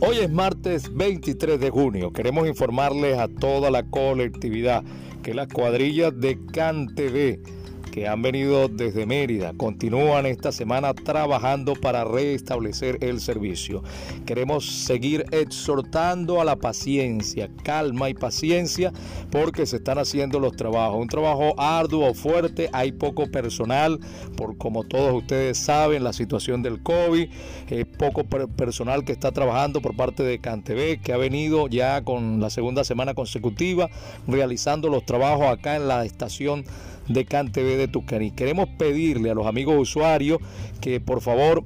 Hoy es martes 23 de junio. Queremos informarles a toda la colectividad que las cuadrillas de CanTV que han venido desde Mérida continúan esta semana trabajando para restablecer el servicio. Queremos seguir exhortando a la paciencia, calma y paciencia porque se están haciendo los trabajos. Un trabajo arduo, fuerte, hay poco personal, por como todos ustedes saben, la situación del COVID, eh, poco personal que está trabajando por parte de CanTV, que ha venido ya con la segunda semana consecutiva realizando los trabajos acá en la estación de CanTV de Tucani. Queremos pedirle a los amigos usuarios que por favor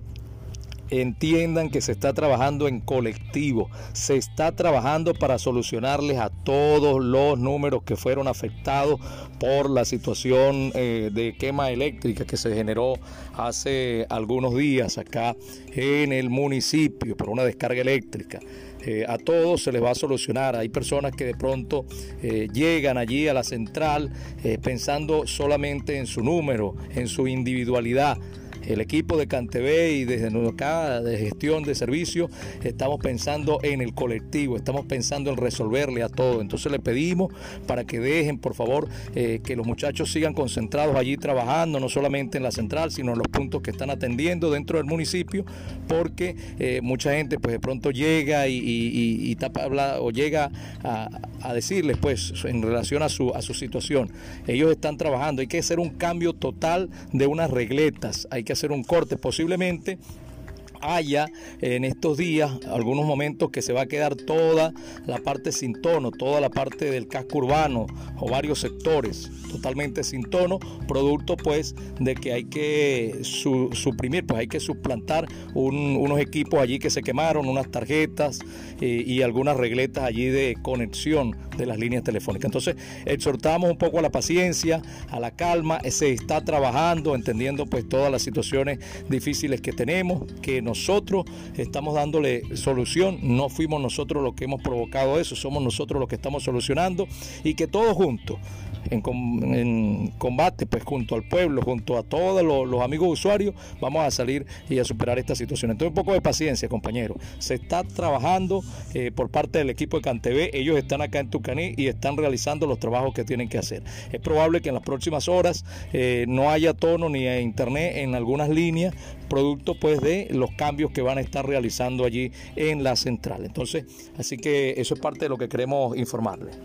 entiendan que se está trabajando en colectivo, se está trabajando para solucionarles a todos los números que fueron afectados por la situación eh, de quema eléctrica que se generó hace algunos días acá en el municipio por una descarga eléctrica. Eh, a todos se les va a solucionar. Hay personas que de pronto eh, llegan allí a la central pensando solamente en su número, en su individualidad el equipo de Cantv y desde acá de gestión de servicios estamos pensando en el colectivo, estamos pensando en resolverle a todo. Entonces le pedimos para que dejen, por favor, eh, que los muchachos sigan concentrados allí trabajando, no solamente en la central, sino en los puntos que están atendiendo dentro del municipio, porque eh, mucha gente pues de pronto llega y, tapa, o llega a, a, decirles pues en relación a su, a su situación. Ellos están trabajando, hay que hacer un cambio total de unas regletas, hay que hacer un corte posiblemente haya en estos días algunos momentos que se va a quedar toda la parte sin tono, toda la parte del casco urbano o varios sectores totalmente sin tono, producto pues de que hay que suprimir, pues hay que suplantar unos equipos allí que se quemaron, unas tarjetas eh, y algunas regletas allí de conexión de las líneas telefónicas. Entonces exhortamos un poco a la paciencia, a la calma, se está trabajando, entendiendo pues todas las situaciones difíciles que tenemos, que nosotros estamos dándole solución, no fuimos nosotros los que hemos provocado eso, somos nosotros los que estamos solucionando y que todos juntos en, combate, pues junto al pueblo, junto a todos los, amigos usuarios, vamos a salir y a superar esta situación. Entonces, un poco de paciencia, compañeros. Se está trabajando eh, por parte del equipo de CanTV, ellos están acá en Tucaní y están realizando los trabajos que tienen que hacer. Es probable que en las próximas horas eh, no haya tono ni internet en algunas líneas, producto pues de los cambios que van a estar realizando allí en la central. Entonces, así que eso es parte de lo que queremos informarles.